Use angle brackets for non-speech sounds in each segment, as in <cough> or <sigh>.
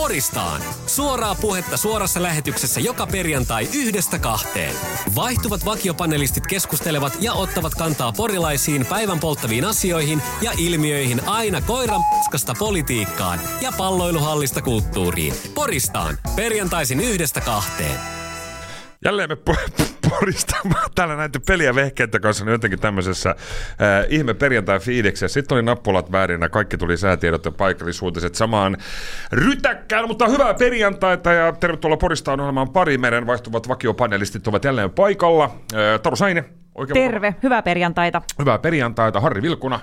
Poristaan. Suoraa puhetta suorassa lähetyksessä joka perjantai yhdestä kahteen. Vaihtuvat vakiopanelistit keskustelevat ja ottavat kantaa porilaisiin päivän polttaviin asioihin ja ilmiöihin aina koiran paskasta politiikkaan ja palloiluhallista kulttuuriin. Poristaan. Perjantaisin yhdestä kahteen. Jälleen me po- <laughs> poristamaan täällä näitä peliä vehkeitä kanssa niin jotenkin tämmöisessä äh, ihme perjantai fiiliksessä. Sitten oli nappulat väärinä, kaikki tuli säätiedot ja paikallisuutiset samaan rytäkkään, mutta hyvää perjantaita ja tervetuloa Poristaan ohjelmaan pari meidän vaihtuvat vakiopanelistit ovat jälleen paikalla. Äh, Taru Saine, oikein Terve, hyvää perjantaita. Hyvää perjantaita, Harri Vilkuna.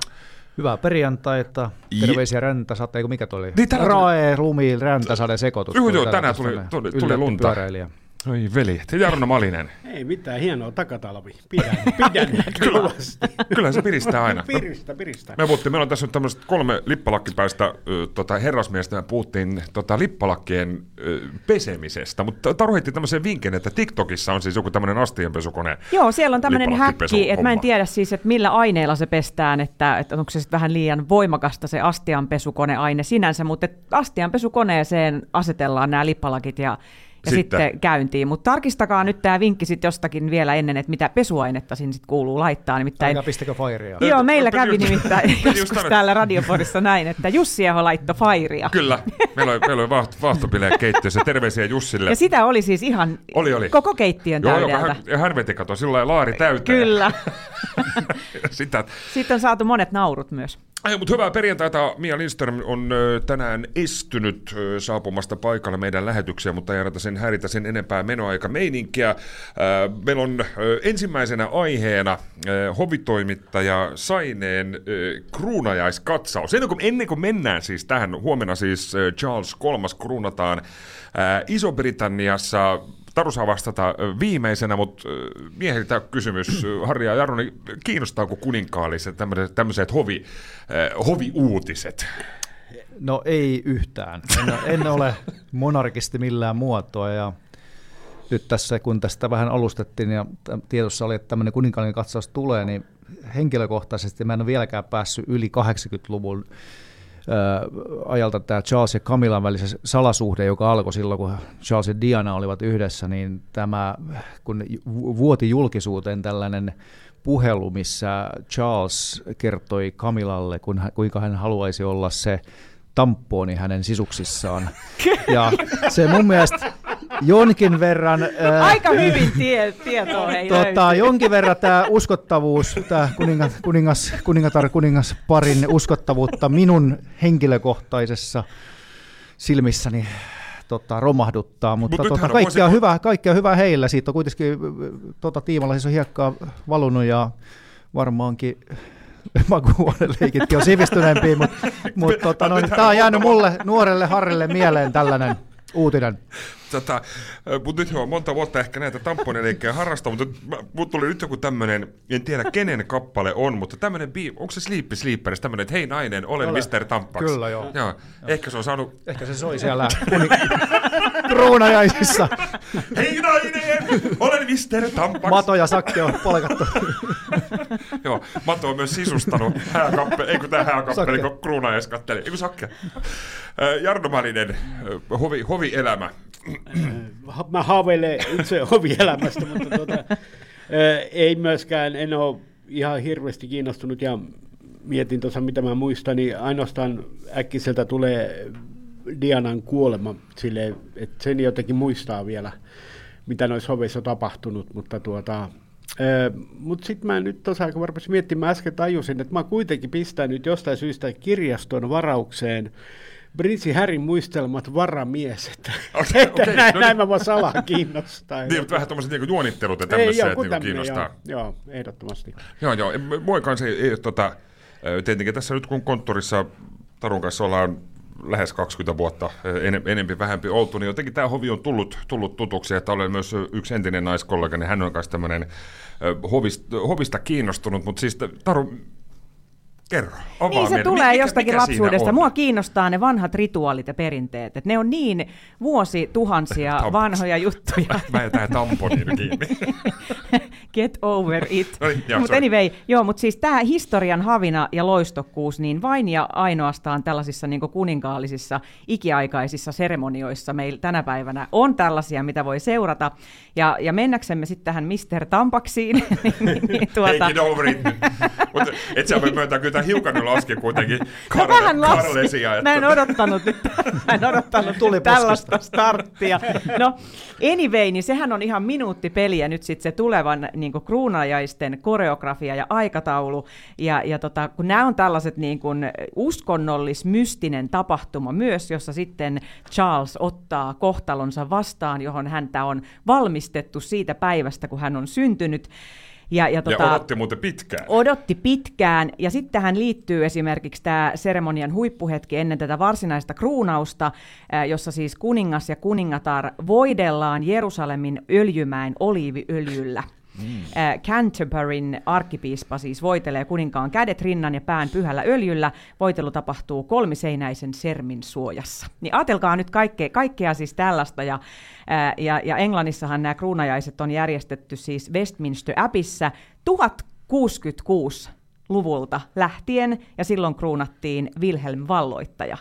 Hyvää perjantaita. Terveisiä räntäsate, eikö mikä tuli? Niin, tuli- Rae, lumi, räntäsade, sekoitus. Joo, joo, Tuli tänään tuli- tuli- tuli lunta. pyöräilijä. Oi veli, Jarno Malinen. Ei mitään, hienoa takatalvi. Pidän, pidän <laughs> kovasti. Kyllä se piristää aina. <laughs> Piristä, piristä. Me puhuttiin, meillä on tässä nyt tämmöiset kolme lippalakkipäistä tota, herrasmiestä, me puhuttiin tota, lippalakkien ö, pesemisestä, mutta Taru heitti tämmöisen vinkin, että TikTokissa on siis joku tämmöinen astianpesukone. Joo, siellä on tämmöinen häkki, että mä en tiedä siis, että millä aineella se pestään, että, että onko se sitten vähän liian voimakasta se astianpesukoneaine sinänsä, mutta astianpesukoneeseen asetellaan nämä lippalakit ja, ja Sitten. sitten. käyntiin. Mutta tarkistakaa nyt tämä vinkki sitten jostakin vielä ennen, että mitä pesuainetta sinne sitten kuuluu laittaa. Nimittäin, Älkää pistäkö fairia. joo, meillä kävi just- nimittäin joskus täällä radiopodissa näin, että Jussi Eho laittoi fairia. Kyllä, meillä oli, meillä oli vaht, vaahtopileet keittiössä. Terveisiä Jussille. Ja sitä oli siis ihan Oli, oli. koko keittiön Joo, joo, täydeltä. hän, härveti kato, sillä lailla laari täyteen. Kyllä. <laughs> Sitä. Sitten on saatu monet naurut myös. Ai, mutta hyvää perjantaita. Mia Lindström on tänään estynyt saapumasta paikalle meidän lähetyksiä, mutta ei sen häiritä sen enempää menoaika meininkiä. Meillä on ensimmäisenä aiheena hovitoimittaja Saineen kruunajaiskatsaus. Ennen kuin, ennen kuin mennään siis tähän, huomenna siis Charles kolmas kruunataan Iso-Britanniassa Taru saa vastata viimeisenä, mutta miehiltä kysymys, Harri ja Jarno, niin kiinnostaako kuninkaalliset tämmöiset, hovi, hoviuutiset? No ei yhtään. En, en ole monarkisti millään muotoa ja nyt tässä, kun tästä vähän alustettiin ja tiedossa oli, että tämmöinen kuninkaallinen katsaus tulee, niin henkilökohtaisesti mä en ole vieläkään päässyt yli 80-luvun ö, ajalta tämä Charles ja Camilan välisen salasuhde, joka alkoi silloin, kun Charles ja Diana olivat yhdessä, niin tämä, kun vu- vuoti julkisuuteen tällainen puhelu, missä Charles kertoi Camilalle, kun kuinka hän haluaisi olla se tamponi hänen sisuksissaan. <laughs> Ja se mun mielestä jonkin verran... ää, Aika hyvin tie, tietoa ei Tota, jonkin verran tämä uskottavuus, tämä kuningas, kuningas, kuningatar kuningas parin uskottavuutta minun henkilökohtaisessa silmissäni tota, romahduttaa, mutta Mut tota, kaikkea, vuosi- hyvää, kaikkea hyvää heillä. Siitä on kuitenkin tota, tiimalla siis on hiekkaa valunut ja varmaankin <laughs> makuuhuoneleikitkin on sivistyneempiä, mutta mut, tota, no, tämä on jäänyt mulle nuorelle Harrille mieleen tällainen uutinen. Tota, mutta nyt on monta vuotta ehkä näitä tamponeliikkejä harrastanut, mutta mut tuli nyt joku tämmöinen, en tiedä kenen kappale on, mutta tämmöinen, onko se Sleepy Sleepers, tämmöinen, että hei nainen, olen Ole. Mr. Tampaks. Kyllä, joo. joo. Ehkä se on saanut, Ehkä se soi siellä <laughs> kruunajaisissa. hei nainen, olen Mr. Tampaks. Mato ja Sakke on polkattu. <laughs> Joo, Mato on myös sisustanut hääkappeli, ei kun tämä hääkappeli, kun kruunajais katteli, ei kun Sakke. Äh, Jarno Malinen, äh, hovi, hovielämä. Ha- Mä haaveilen itse hovielämästä, mutta tota, ää, ei myöskään, en ole ihan hirveästi kiinnostunut ja mietin tuossa, mitä mä muistan, niin ainoastaan äkkiseltä tulee Dianan kuolema silleen, että sen jotenkin muistaa vielä, mitä noissa hoveissa on tapahtunut, mutta tuota, mutta sitten mä nyt tuossa aika varmasti miettimään, äsken tajusin, että mä kuitenkin pistän nyt jostain syystä kirjaston varaukseen Prinssi Härin muistelmat varamies, <laughs> että, Okei, että okei, näin, no näin niin. mä voin salaa kiinnostaa. Niin, mutta vähän tuommoiset niinku juonittelut ja Ei, tämmöisiä, joku että niinku kiinnostaa. Joo, joo, ehdottomasti. Joo, joo. Mua kanssa ei, ei tota, tietenkin tässä nyt kun konttorissa Tarun kanssa ollaan lähes 20 vuotta ö, enem, enempi vähempi oltu, niin jotenkin tämä hovi on tullut, tullut tutuksi, että olen myös yksi entinen naiskollega, niin hän on kanssa tämmöinen hovista, hovista kiinnostunut, mutta siis Taru, Kerro, Niin se meille. tulee Mikä- jostakin mikä lapsuudesta. Mua kiinnostaa ne vanhat rituaalit ja perinteet. Et ne on niin vuosituhansia Tampons. vanhoja juttuja. <laughs> Mä jätän tamponin kiinni. <laughs> Get over it. No niin, Mutta anyway, joo, mutta siis tämä historian havina ja loistokkuus, niin vain ja ainoastaan tällaisissa niin kuninkaallisissa ikiaikaisissa seremonioissa meillä tänä päivänä on tällaisia, mitä voi seurata. Ja, ja mennäksemme sitten tähän Mr. Tampaksiin, <laughs> niin, niin, niin Tuota... tuota, Hey, get over it. Mutta et sä voi myöntää, kyllä tämä hiukan laski kuitenkin No Karle, vähän laski. Karlesia. Mä en odottanut nyt, <laughs> mä en odottanut Tuli tällaista starttia. No anyway, niin sehän on ihan minuuttipeliä nyt sitten se tulevan niin kruunajaisten koreografia ja aikataulu. Ja, ja tota, kun nämä on tällaiset niin kuin uskonnollis-mystinen tapahtuma myös, jossa sitten Charles ottaa kohtalonsa vastaan, johon häntä on valmistettu siitä päivästä, kun hän on syntynyt. Ja, ja, tota, Ja odotti muuten pitkään. odotti pitkään, ja sitten tähän liittyy esimerkiksi tämä seremonian huippuhetki ennen tätä varsinaista kruunausta, jossa siis kuningas ja kuningatar voidellaan Jerusalemin öljymäen oliiviöljyllä. Mm. Canterburyn arkkipiispa siis voitelee kuninkaan kädet rinnan ja pään pyhällä öljyllä. Voitelu tapahtuu kolmiseinäisen sermin suojassa. Niin ajatelkaa nyt kaikkea, kaikkea siis tällaista. Ja, ja, ja Englannissahan nämä kruunajaiset on järjestetty siis Westminster Appissa 1066 luvulta lähtien, ja silloin kruunattiin Wilhelm Valloittaja.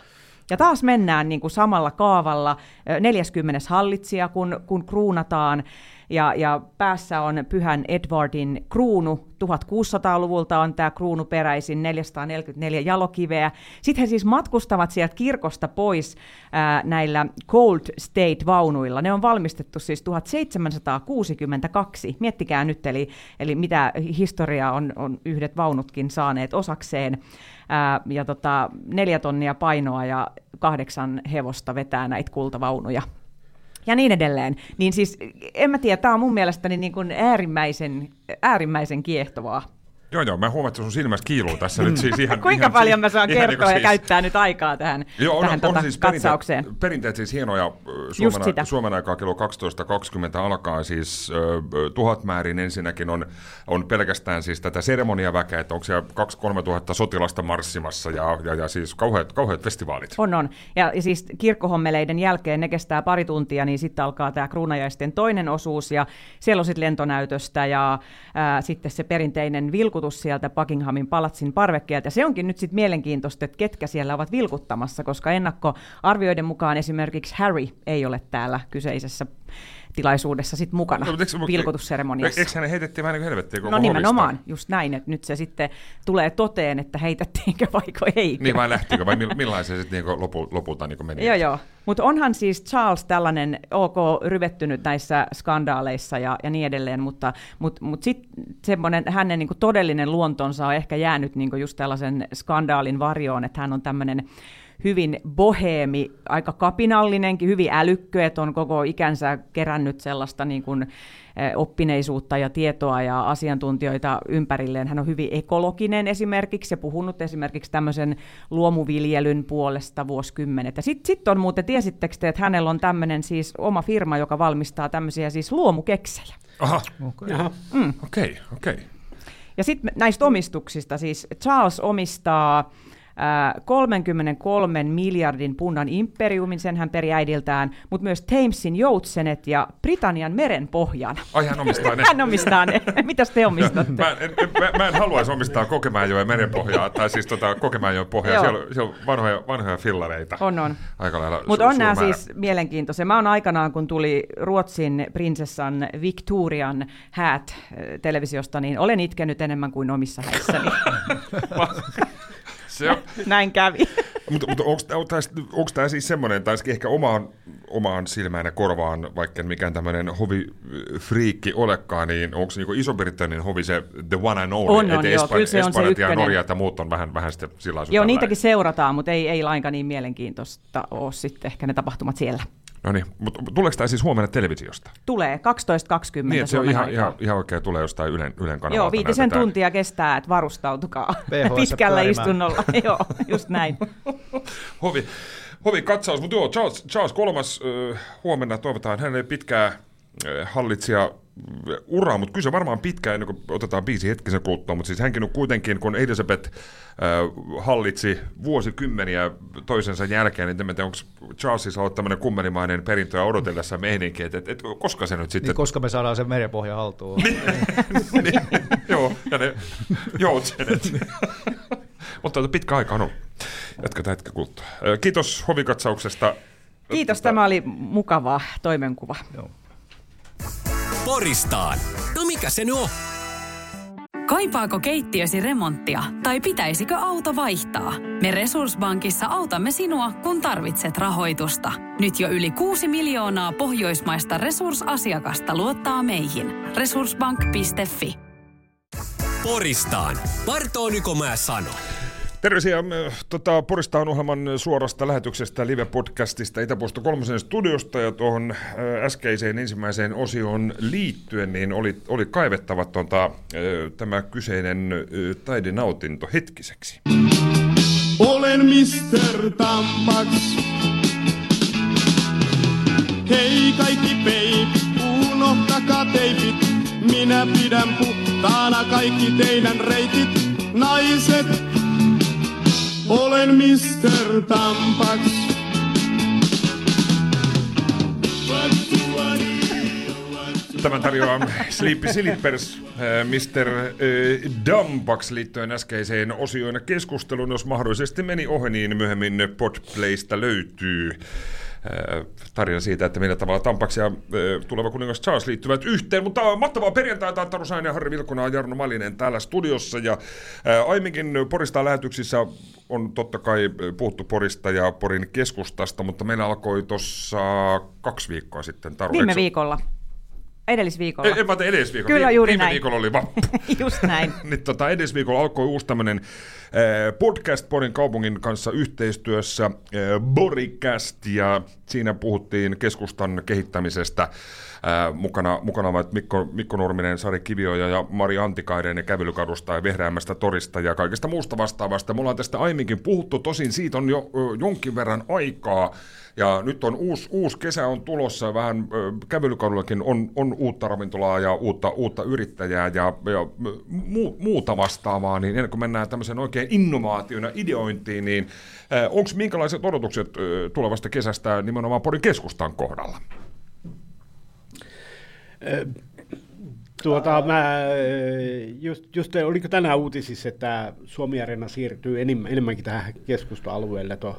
Ja taas mennään niin kuin samalla kaavalla, ö, 40. hallitsija, kun, kun kruunataan, ja, ja päässä on pyhän Edwardin kruunu, 1600-luvulta on tämä kruunu peräisin, 444 jalokiveä. Sitten he siis matkustavat sieltä kirkosta pois ää, näillä Cold State-vaunuilla. Ne on valmistettu siis 1762. Miettikää nyt, eli, eli mitä historiaa on, on yhdet vaunutkin saaneet osakseen. Ää, ja tota, neljä tonnia painoa ja kahdeksan hevosta vetää näitä kultavaunuja ja niin edelleen. Niin siis, en mä tiedä, tämä on mun mielestäni niin kuin äärimmäisen, äärimmäisen kiehtovaa. Joo, joo, mä huomaan, että sun silmässä kiiluu tässä nyt siis ihan... <laughs> Kuinka ihan, paljon mä saan ihan kertoa niinku ja siis- käyttää nyt aikaa tähän, Joo, on, tähän on, tota, on siis katsaukseen? perinteet, perinteet siis hienoja. Suomen. Suomen aikaa kello 12.20 alkaa siis ö, ö, tuhat määrin ensinnäkin on, on pelkästään siis tätä seremoniaväkeä, että onko siellä 2-3 tuhatta sotilasta marssimassa ja, ja, ja siis kauheat, kauheat festivaalit. On, on. Ja, ja siis kirkkohommeleiden jälkeen ne kestää pari tuntia, niin sitten alkaa tämä kruunajaisten toinen osuus, ja siellä on sitten lentonäytöstä, ja ää, sitten se perinteinen vilkutus sieltä Buckinghamin palatsin parvekkeelta. Ja se onkin nyt sitten mielenkiintoista, että ketkä siellä ovat vilkuttamassa, koska ennakkoarvioiden mukaan esimerkiksi Harry ei ole täällä kyseisessä tilaisuudessa sit mukana No, eikö- vilkutusseremoniassa. Eikö hänen heitettiin vähän niin kuin helvettiin koko No nimenomaan, hovista? just näin, että nyt se sitten tulee toteen, että heitettiinkö <laughs> vaiko ei. Niin vai lähtikö, vai mil- millainen se sitten niin lopu, lopulta niin meni? Joo, joo. Mutta onhan siis Charles tällainen ok ryvettynyt näissä skandaaleissa ja, ja niin edelleen, mutta mut, mut sitten semmoinen hänen niinku todellinen luontonsa on ehkä jäänyt niinku just tällaisen skandaalin varjoon, että hän on tämmöinen hyvin boheemi, aika kapinallinenkin, hyvin älykkö, että on koko ikänsä kerännyt sellaista niin kuin, oppineisuutta ja tietoa ja asiantuntijoita ympärilleen. Hän on hyvin ekologinen esimerkiksi ja puhunut esimerkiksi tämmöisen luomuviljelyn puolesta vuosikymmenet. Ja sitten sit on muuten, tiesittekö te, että hänellä on tämmöinen siis oma firma, joka valmistaa tämmöisiä siis luomukeksejä. Aha, okei, okei. Ja sitten näistä omistuksista, siis Charles omistaa 33 miljardin punnan imperiumin, sen hän peri äidiltään, mutta myös Thamesin joutsenet ja Britannian merenpohjan. Ai hän omistaa ne. <laughs> Hän omistaa ne. <laughs> Mitäs te omistatte? Mä, en, en, mä, mä en haluaisi omistaa Kokemäenjoen merenpohjaa, tai siis tota Kokemäenjoen pohjaa. Siellä, on- siellä on vanhoja, vanhoja fillareita. On, on. Aika lailla Mutta su- on nämä määrä. siis mielenkiintoisia. Mä oon aikanaan, kun tuli Ruotsin prinsessan Victorian häät eh, televisiosta, niin olen itkenyt enemmän kuin omissa häissäni. <laughs> Se on, <laughs> Näin kävi. <laughs> mutta mutta onko tämä siis semmoinen, tai ehkä omaan, omaan silmään ja korvaan, vaikka en mikään tämmöinen hovifriikki olekaan, niin onko niinku Iso-Britannian hovi se the one and only, On, on, että joo, Espan- kyllä se on se ja. Norja ja muut on vähän, vähän sitten sillä Joo, niitäkin seurataan, mutta ei, ei lainkaan niin mielenkiintoista ole sitten ehkä ne tapahtumat siellä. No niin, mutta tuleeko tämä siis huomenna televisiosta? Tulee 12.20 Niin, se on ihan, ihan, ihan oikein tulee jostain Ylen, Ylen kanavalta. Joo, viitisen näytetään. tuntia kestää, että varustautukaa <laughs> pitkällä pyörimään. istunnolla. <laughs> joo, just näin. <laughs> Hovi, hovi katsaus, mutta joo, Charles, Charles kolmas äh, huomenna toivotaan hänelle pitkää hallitsija uraa, mutta kyllä se varmaan pitkään ennen kuin otetaan biisi hetkisen kuluttua, mutta siis hänkin on kuitenkin, kun Elisabeth äh, hallitsi vuosikymmeniä toisensa jälkeen, niin en tiedä, onko Charlesissa ollut tämmöinen kummenimainen perintö ja odotellessa meininki, että et, et, koska se nyt sitten... Niin, koska me saadaan sen merenpohja haltuun. <laughs> niin, joo, ja ne joutsenet. mutta pitkä aika on ollut. Jatketaan hetken kuluttua. Kiitos hovikatsauksesta. Kiitos, tämä oli mukava toimenkuva. Joo. Poristaan. No mikä se nyt on? Kaipaako keittiösi remonttia tai pitäisikö auto vaihtaa? Me Resurssbankissa autamme sinua, kun tarvitset rahoitusta. Nyt jo yli 6 miljoonaa pohjoismaista resursasiakasta luottaa meihin. Resurssbank.fi Poristaan. Bartoo Nykomaa sano. Terveisiä tota, Poristaan ohjelman suorasta lähetyksestä live-podcastista Itäpuosto kolmosen studiosta ja tuohon äskeiseen ensimmäiseen osioon liittyen niin oli, oli kaivettava tota, tämä kyseinen taidenautinto hetkiseksi. Olen Mr. Tampaks. Hei kaikki peipit, unohtakaa teipit. Minä pidän puhtaana kaikki teidän reitit. Naiset, olen Mr. Tampaks. Tämän tarjoaa Sleepy Slippers, äh, Mr. äh, Dampax liittyen äskeiseen osioon ja keskusteluun. Jos mahdollisesti meni ohi, niin myöhemmin Podplaysta löytyy tarina siitä, että millä tavalla Tampax ja tuleva kuningas Charles liittyvät yhteen. Mutta mahtavaa perjantaita, Taru Sain ja Harri Vilkuna ja Jarno Malinen täällä studiossa. Ja aiemminkin Porista lähetyksissä on totta kai puhuttu Porista ja Porin keskustasta, mutta meillä alkoi tuossa kaksi viikkoa sitten. Taru, Viime viikolla. Edellisviikolla. Ei, en mä edellisviikolla. Kyllä, juuri Viime näin. viikolla oli vappu. <laughs> Just näin. <laughs> Nyt tota, edellisviikolla alkoi uusi tämmöinen äh, podcast Porin kaupungin kanssa yhteistyössä, äh, Boricast, ja siinä puhuttiin keskustan kehittämisestä. Äh, mukana, mukana ovat Mikko, Mikko Nurminen, Sari Kivioja ja Mari Antikainen ja kävelykadusta ja vehreämmästä torista ja kaikesta muusta vastaavasta. Me ollaan tästä aiemminkin puhuttu, tosin siitä on jo jonkin verran aikaa. Ja nyt on uusi, uusi kesä on tulossa, vähän kävelykadullakin on, on uutta ravintolaa ja uutta, uutta yrittäjää ja, ja mu, muuta vastaavaa, niin ennen kuin mennään tämmöiseen oikein innovaation ja ideointiin, niin onko minkälaiset odotukset ö, tulevasta kesästä nimenomaan Porin keskustan kohdalla? Tuota, mä, just, just, oliko tänään uutisissa, että Suomi Arena siirtyy enemmän, enemmänkin tähän keskusta-alueelle tuon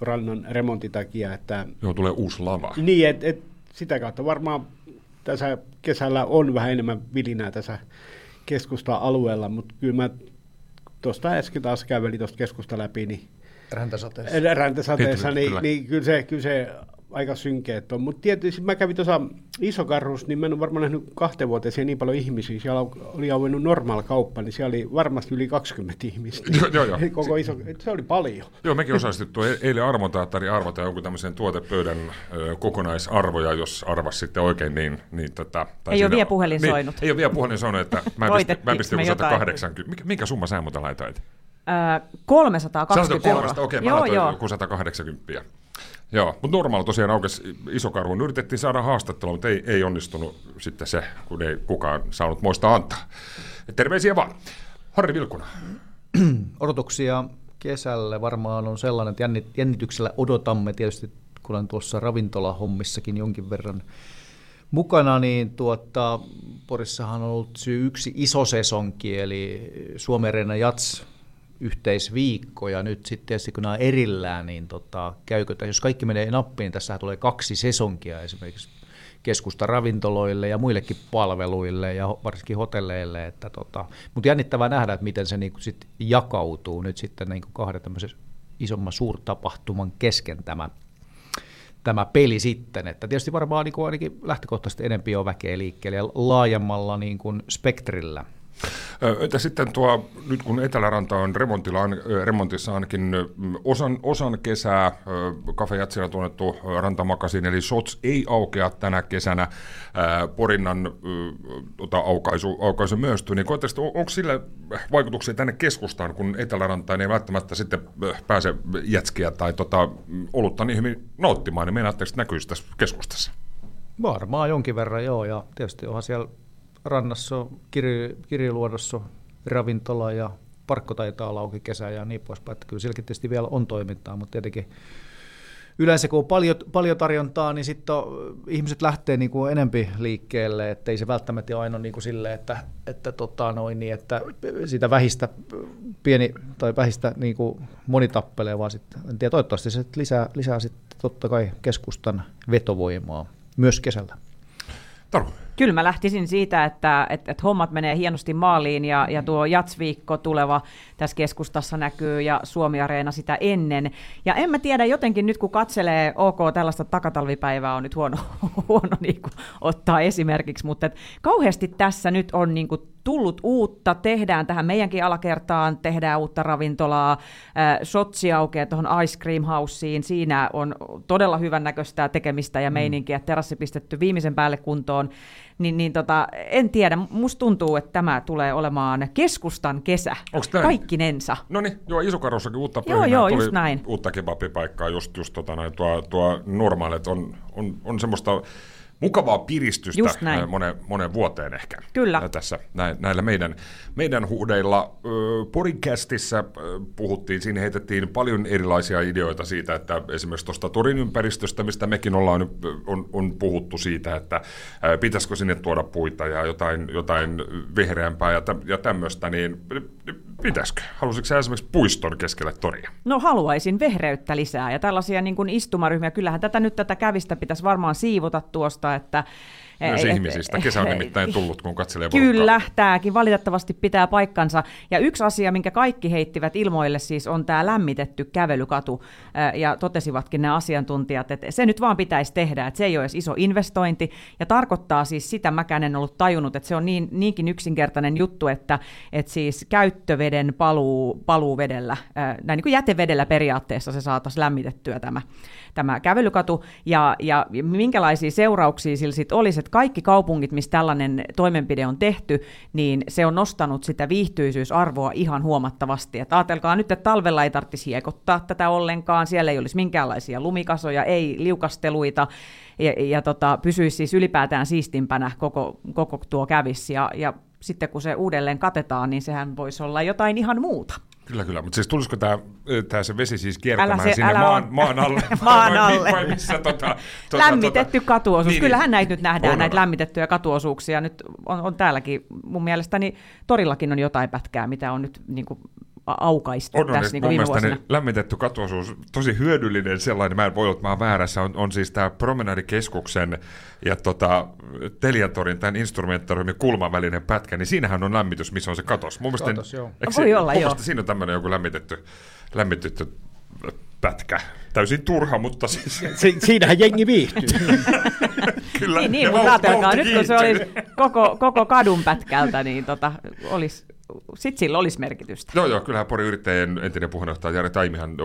rannan remontin takia, että Joo, tulee uusi lava. niin, et, et, sitä kautta varmaan tässä kesällä on vähän enemmän vilinää tässä keskusta-alueella, mutta kyllä mä tuosta äsken taas kävelin tuosta keskusta läpi, niin Räntäsateessa. räntäsateessa, niin, kyllä. niin kyllä, se, kyllä se aika synkeet on. Mutta tietysti mä kävin tuossa Isokarhus, niin mä en ole varmaan nähnyt kahteen vuoteen siellä niin paljon ihmisiä. Siellä oli auennut normaal kauppa, niin siellä oli varmasti yli 20 ihmistä. Joo, joo, joo. <laughs> Koko iso, se oli paljon. Joo, mekin osallistuttu e- eilen arvontaattori arvota jonkun tämmöisen tuotepöydän ö, kokonaisarvoja, jos arvas sitten oikein, niin... niin tota, tai Ei ole siinä- vielä puhelin niin, soinut. Ei ole vielä puhelin soinut, että mä pistin, mä pistin me joku jotain? 180. Mikä, minkä summa sä muuten laitoit? Ö, 320 euroa. Okei, okay, mä joo, joo. joku 180. Joo, mutta normaali tosiaan aukesi iso karhuun. Yritettiin saada haastattelua, mutta ei, ei onnistunut sitten se, kun ei kukaan saanut moista antaa. Terveisiä vaan. Harri Vilkuna. <clears throat> Odotuksia kesälle varmaan on sellainen, että jännit- jännityksellä odotamme tietysti, kun olen tuossa ravintolahommissakin jonkin verran mukana, niin tuota, Porissahan on ollut yksi iso sesonki, eli Suomen Jats yhteisviikko, ja nyt sitten tietysti kun nämä on erillään, niin tota, käykö, tässä- jos kaikki menee nappiin, niin tässä tulee kaksi sesonkia esimerkiksi keskusta ravintoloille ja muillekin palveluille ja varsinkin hotelleille. Että tota, mutta jännittävää nähdä, että miten se niinku sit jakautuu nyt sitten niinku kahden tämmöisen isomman suurtapahtuman kesken tämä, tämä peli sitten. Että tietysti varmaan niinku ainakin lähtökohtaisesti enempi on väkeä liikkeelle ja laajemmalla niinku spektrillä. Entä sitten tuo, nyt kun Eteläranta on remontissa ainakin osan, osan kesää, Cafe Jatsilla tunnettu ö, rantamakasiin, eli Shots ei aukea tänä kesänä, Porinnan tota, aukaisu, aukaisu myöstyy, niin on, onko sillä vaikutuksia tänne keskustaan, kun Etelärantaan ei välttämättä sitten pääse jätskiä tai tota, olutta niin hyvin nauttimaan, niin meinaatteko, että näkyisi tässä keskustassa? Varmaan jonkin verran, joo. Ja tietysti onhan siellä rannassa, kiri, kiriluodossa ravintola ja parkko taitaa olla auki kesä ja niin poispäin. Että kyllä sielläkin tietysti vielä on toimintaa, mutta tietenkin yleensä kun on paljon, paljon tarjontaa, niin sitten ihmiset lähtee niin kuin enempi liikkeelle, että ei se välttämättä ole aina niin kuin sille, että, että, tota noin, niin, että sitä vähistä pieni tai vähistä niin kuin moni tappelee, vaan sitten, en tiedä, toivottavasti se lisää, lisää sitten totta kai keskustan vetovoimaa myös kesällä. Taru. Kyllä mä lähtisin siitä, että, että, että hommat menee hienosti maaliin ja, ja tuo Jatsviikko tuleva tässä keskustassa näkyy ja Suomi-areena sitä ennen. Ja en mä tiedä, jotenkin nyt kun katselee, ok, tällaista takatalvipäivää on nyt huono, <laughs> huono niin kuin ottaa esimerkiksi, mutta et kauheasti tässä nyt on niin kuin tullut uutta, tehdään tähän meidänkin alakertaan, tehdään uutta ravintolaa, shotsi aukeaa tuohon Ice Cream Houseen, siinä on todella hyvän näköistä tekemistä ja mm. meininkiä, terassi pistetty viimeisen päälle kuntoon, niin, niin tota, en tiedä, musta tuntuu, että tämä tulee olemaan keskustan kesä, kaikkinensa. No niin, joo, Isukarussakin uutta joo, joo, tuli just näin. uutta kebabipaikkaa, just, just tota, noin, tuo, tuo normaalit on, on, on semmoista mukavaa piristystä monen, monen vuoteen ehkä. Kyllä. Tässä näillä meidän, meidän huudeilla. Porikästissä puhuttiin, siinä heitettiin paljon erilaisia ideoita siitä, että esimerkiksi tuosta Torin ympäristöstä, mistä mekin ollaan on, on puhuttu siitä, että pitäisikö sinne tuoda puita ja jotain, jotain vihreämpää ja, tä, ja tämmöistä, niin pitäisikö? Haluaisitko sä esimerkiksi puiston keskelle toria? No haluaisin vehreyttä lisää ja tällaisia niin kuin istumaryhmiä. Kyllähän tätä nyt tätä kävistä pitäisi varmaan siivota tuosta, että myös et, ihmisistä. Kesä on nimittäin tullut, kun katselee Kyllä, porukkaa. tämäkin valitettavasti pitää paikkansa. Ja yksi asia, minkä kaikki heittivät ilmoille siis, on tämä lämmitetty kävelykatu. Ja totesivatkin ne asiantuntijat, että se nyt vaan pitäisi tehdä, että se ei ole edes iso investointi. Ja tarkoittaa siis sitä, mäkään en ollut tajunnut, että se on niin, niinkin yksinkertainen juttu, että, että siis käyttöveden paluu, paluuvedellä, näin niin kuin jätevedellä periaatteessa se saataisiin lämmitettyä tämä tämä kävelykatu, ja, ja minkälaisia seurauksia sillä sitten olisi, että kaikki kaupungit, missä tällainen toimenpide on tehty, niin se on nostanut sitä viihtyisyysarvoa ihan huomattavasti. Et ajatelkaa nyt, että talvella ei tarvitsisi hiekottaa tätä ollenkaan, siellä ei olisi minkäänlaisia lumikasoja, ei liukasteluita, ja, ja tota, pysyisi siis ylipäätään siistimpänä koko, koko tuo kävis, ja, ja sitten kun se uudelleen katetaan, niin sehän voisi olla jotain ihan muuta. Kyllä, kyllä. Mutta siis tulisiko tämä, tämä se vesi siis kiertämään se, sinne maan, maan alle? <laughs> maan alle. Vai, vai missä, tota, tota, <laughs> Lämmitetty tota, katuosuus. Niin, Kyllähän näitä nyt nähdään, on, näitä lämmitettyjä katuosuuksia. Nyt on, on täälläkin, mun mielestäni torillakin on jotain pätkää, mitä on nyt niin kuin, aukaistu on, tässä on, niin viime vuosina. lämmitetty katuosuus, tosi hyödyllinen sellainen, mä en voi olla, mä väärässä, on, on siis tämä Promenadikeskuksen ja tota, Teliatorin tämän instrumenttoriumin kulman välinen pätkä, niin siinähän on lämmitys, missä on se katos. Mun mielestä, katos, joo. Voi olla, joo. siinä on tämmöinen joku lämmitetty, lämmitetty pätkä. Täysin turha, mutta siis... <laughs> Si- siinähän jengi viihtyy. <laughs> Kyllä. Niin, niin mutta ajatelkaa, nyt kun se olisi koko, koko kadun pätkältä, niin tota, olisi sitten sillä olisi merkitystä. Joo, joo, kyllähän Pori yrittäjien entinen puheenjohtaja Jari Taimihan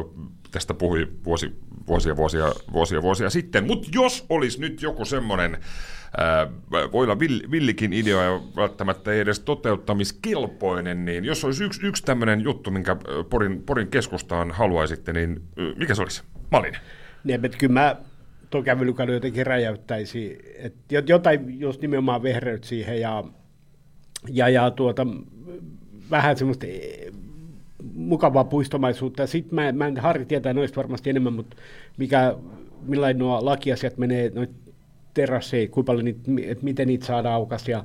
tästä puhui vuosi, vuosia, vuosia, vuosia, vuosia sitten. Mutta jos olisi nyt joku semmoinen, voi olla villikin idea ja välttämättä ei edes toteuttamiskelpoinen, niin jos olisi yksi, yksi tämmöinen juttu, minkä Porin, Porin keskustaan haluaisitte, niin mikä se olisi? Malinen. Niin, että kyllä mä tuon kävelykadun jotenkin räjäyttäisi, että jotain just nimenomaan vehreyt siihen ja, ja, ja tuota, vähän semmoista eh, mukavaa puistomaisuutta. Sitten mä, mä en, Harri tietää noista varmasti enemmän, mutta mikä, millainen nuo lakiasiat menee noita terasseihin, kuinka paljon niitä, että miten niitä saadaan aukas ja,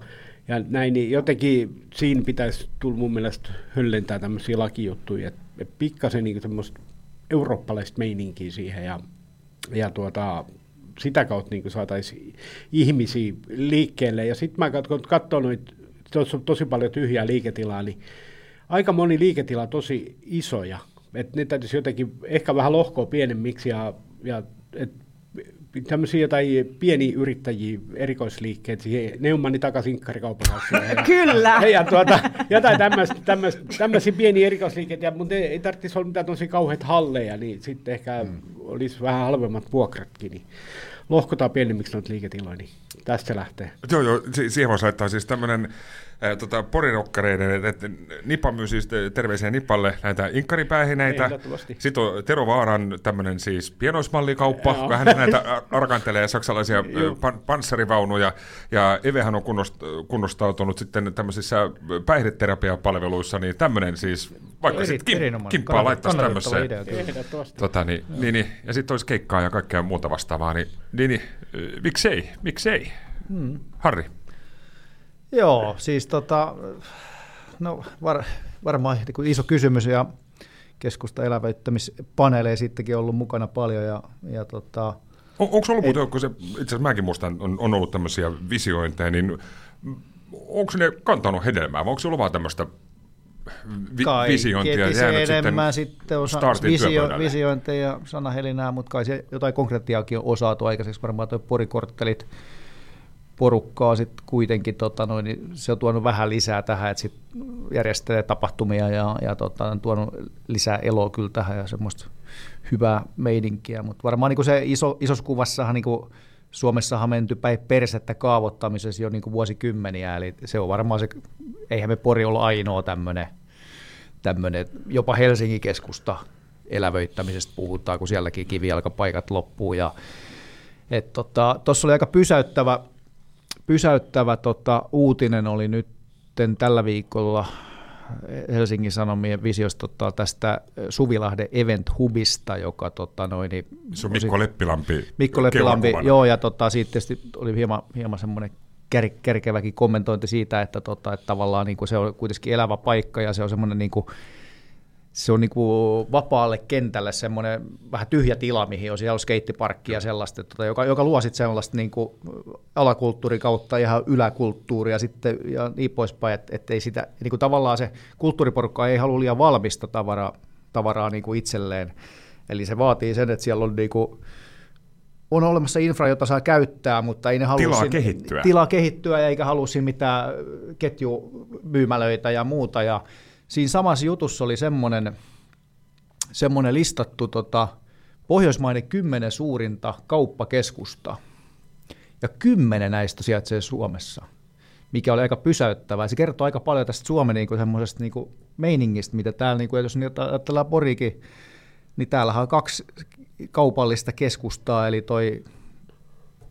ja näin, niin jotenkin siinä pitäisi tulla mun mielestä höllentää tämmöisiä lakijuttuja, että et pikkasen niin semmoista eurooppalaista meininkiä siihen ja, ja tuota, sitä kautta niin saataisiin ihmisiä liikkeelle. Ja sitten mä kun katson noita tuossa on tosi paljon tyhjää liiketilaa, niin aika moni liiketila tosi isoja. Että ne täytyisi jotenkin ehkä vähän lohkoa pienemmiksi ja, ja et, tämmöisiä jotain pieniä yrittäjiä, erikoisliikkeet, siihen Neumanni takaisin kaupan <laughs> Kyllä! Ja, ja tuota, jotain tämmöisiä pieniä erikoisliikkeitä, mutta ei, ei tarvitsisi olla mitään tosi kauheat halleja, niin sitten ehkä mm. olisi vähän halvemmat vuokratkin. Niin lohkotaan pienemmiksi noita liiketiloja, niin tästä lähtee. Joo, joo, si- siihen voisi laittaa siis tämmöinen äh, tota, porirokkareiden, että Nipa myy siis te- terveisiä Nipalle näitä inkkaripäihineitä. Ehdottomasti. Sitten on Tero Vaaran tämmöinen siis pienoismallikauppa, Joo. kun hän näitä <laughs> arkantelee saksalaisia pan- panssarivaunuja. Ja Evehän on kunnost- kunnostautunut sitten tämmöisissä päihdeterapiapalveluissa, niin tämmöinen siis, vaikka Eri- sitten kim- kimppaa laittaisi tämmöiseen. Tota, niin, niin, niin, ja sitten olisi keikkaa ja kaikkea muuta vastaavaa, niin, niin, niin miksei, miksei? Hmm. Harri. Joo, siis tota, no var, varmaan niin kuin iso kysymys ja keskusta elävöittämispaneeleja sittenkin ollut mukana paljon ja, ja tota, On, onko ollut muuten, kun se, itse asiassa mäkin muistan, on, on ollut tämmöisiä visiointeja, niin onko ne kantanut hedelmää, vai onko se ollut vaan tämmöistä vi, visiointia Kaiketi se jäänyt enemmän sitten sitten osa, visio, visiointeja ja sanahelinää, mutta kai se jotain konkretiaakin on saatu aikaiseksi, varmaan tuo porikorttelit porukkaa sitten kuitenkin, tota noin, niin se on tuonut vähän lisää tähän, että sit järjestelee tapahtumia ja, ja tota, on tuonut lisää eloa kyllä tähän ja semmoista hyvää meidinkiä, mutta varmaan niin se iso, isossa kuvassahan niin kuin Suomessahan menty päin persettä kaavoittamisessa jo niin vuosikymmeniä, eli se on varmaan se, eihän me Pori ollut ainoa tämmöinen tämmöinen, jopa Helsingin keskusta elävöittämisestä puhutaan, kun sielläkin kivijalkapaikat loppuu. Ja, et tota, tuossa oli aika pysäyttävä, pysäyttävä tota, uutinen oli nyt tällä viikolla Helsingin Sanomien visiosta tota, tästä Suvilahden Event Hubista, joka tota, noin, niin, Se on Mikko Leppilampi Mikko Leppilampi, joo, ja tota, siitä tietysti oli hieman, hieman semmoinen kär, kärkeväkin kommentointi siitä, että, tota, että tavallaan niin kuin se on kuitenkin elävä paikka ja se on semmoinen niin kuin, se on niin kuin vapaalle kentälle semmoinen vähän tyhjä tila, mihin on siellä on skeittiparkki ja sellaista, tota, joka, joka luo sitten sellaista niin kuin alakulttuuri kautta ihan yläkulttuuria sitten ja niin poispäin, että, että ei sitä, niin kuin tavallaan se kulttuuriporukka ei halua liian valmista tavaraa, tavaraa niin kuin itselleen. Eli se vaatii sen, että siellä on niin kuin, on olemassa infra, jota saa käyttää, mutta ei ne halua Tilaa siinä- kehittyä. Tilaa kehittyä ja eikä halua siinä mitään ketjumyymälöitä ja muuta. Ja siinä samassa jutussa oli semmoinen, semmoinen listattu tota, Pohjoismaiden kymmenen suurinta kauppakeskusta. Ja kymmenen näistä sijaitsee Suomessa, mikä oli aika pysäyttävää. Se kertoo aika paljon tästä Suomen niin kuin, semmoisesta niin kuin, meiningistä, mitä täällä, niin kuin, jos ajatellaan Porikin, niin täällähän on kaksi kaupallista keskustaa, eli toi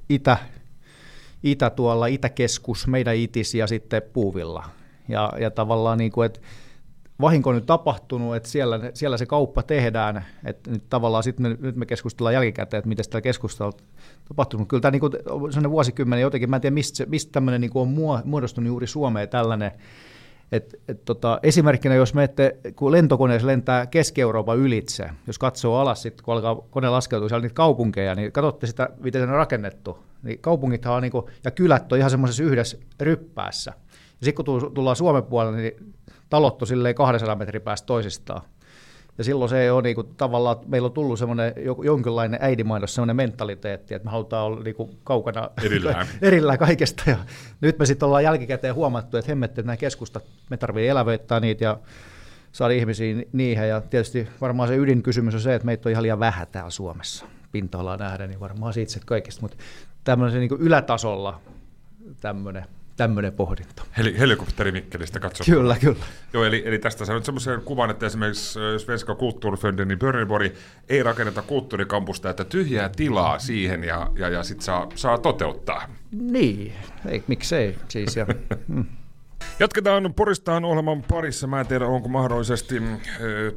Itä, Itä tuolla, Itäkeskus, meidän Itis ja sitten Puuvilla. Ja, ja tavallaan niin kuin, että vahinko nyt tapahtunut, että siellä, siellä se kauppa tehdään, että nyt tavallaan sit me, nyt me keskustellaan jälkikäteen, että miten sitä keskustelua on tapahtunut. Kyllä tämä niin kuin, sellainen vuosikymmenen jotenkin, mä en tiedä mistä, mistä tämmöinen niin kuin on muo- muodostunut juuri Suomeen tällainen, et, et tota, esimerkkinä, jos menette, kun lentokoneessa lentää Keski-Euroopan ylitse, jos katsoo alas, sit, kun alkaa kone laskeutua siellä niitä kaupunkeja, niin katsotte sitä, miten se on rakennettu. Niin kaupungithan on, niinku, ja kylät on ihan semmoisessa yhdessä ryppäässä. Sitten kun tull- tullaan Suomen puolelle, niin talot on silleen 200 metrin päästä toisistaan. Ja silloin se on niinku, tavallaan, meillä on tullut semmoinen jo- jonkinlainen äidinmaidos, semmoinen mentaliteetti, että me halutaan olla niinku, kaukana Erillään. <laughs> erillään kaikesta. Ja nyt me sitten ollaan jälkikäteen huomattu, että hemmetti, että nämä keskustat, me tarvitsee elävöittää niitä ja saada ihmisiä ni- niihin. Ja tietysti varmaan se ydinkysymys on se, että meitä on ihan liian vähän täällä Suomessa pinta-alaa nähdä, niin varmaan siitä kaikista. Mutta tämmöisen niin ylätasolla tämmöinen, tämmöinen pohdinta. Heli, helikopteri Mikkelistä katsotaan. Kyllä, kyllä. Joo, eli, eli tästä sanoit semmoisen kuvan, että esimerkiksi Svenska Kulturfonden, niin Björneborg ei rakenneta kulttuurikampusta, että tyhjää tilaa siihen ja, ja, ja sitten saa, saa toteuttaa. Niin, ei, miksei. Siis, ja, <laughs> mm. Jatketaan Poristaan ohjelman parissa. Mä en tiedä, onko mahdollisesti äh,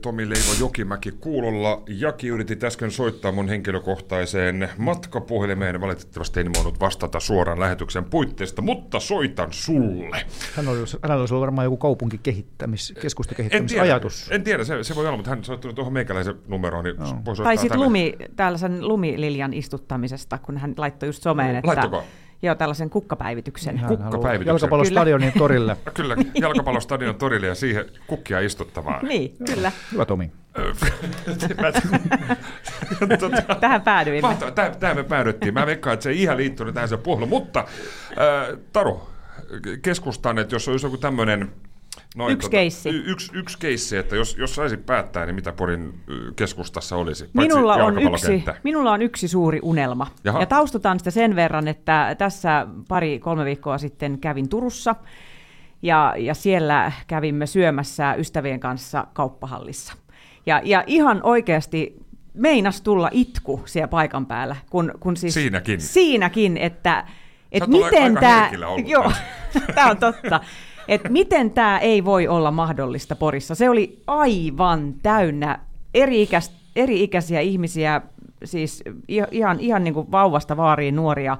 Tomi Leivo Jokimäki kuulolla. Jaki yritti äsken soittaa mun henkilökohtaiseen matkapuhelimeen. Valitettavasti en voinut vastata suoraan lähetyksen puitteista, mutta soitan sulle. Hän oli, hänellä olisi ollut varmaan joku kaupunkikehittämis, En tiedä, keskustakehittämisajatus. en tiedä se, se voi olla, mutta hän soittanut tuohon meikäläisen numeroon, niin voi soittaa Tai sitten lumi, tällaisen lumililjan istuttamisesta, kun hän laittoi just someen, että Laittoko? Joo, tällaisen kukkapäivityksen. Hän Kukka haluaa päivityksen. Jalkapallostadionin torille. <laughs> Kyllä, jalkapallostadion torille ja siihen kukkia istuttamaan. Niin, kyllä. Hyvä Tomi. <laughs> tota, <laughs> Tähän päädyimme. tähän, tähän me päädyttiin. Mä veikkaan, että se ei ihan liittynyt tähän se puhelu, mutta äh, Taru, keskustan, että jos olisi joku tämmöinen Noin, Yksi keissi. Y- yksi, yksi keissi, että jos, jos saisit päättää, niin mitä Porin keskustassa olisi? Minulla on, yksi, minulla on yksi suuri unelma. Jaha. Ja taustataan sitä sen verran, että tässä pari-kolme viikkoa sitten kävin Turussa. Ja, ja siellä kävimme syömässä ystävien kanssa kauppahallissa. Ja, ja ihan oikeasti meinas tulla itku siellä paikan päällä. Kun, kun siis, Siinäkin. Siinäkin, että, että miten tämä... Joo, <laughs> tämä on totta. <laughs> Et miten tämä ei voi olla mahdollista Porissa? Se oli aivan täynnä eri-ikäis, eri-ikäisiä ihmisiä, siis ihan, ihan niin kuin vauvasta vaariin nuoria.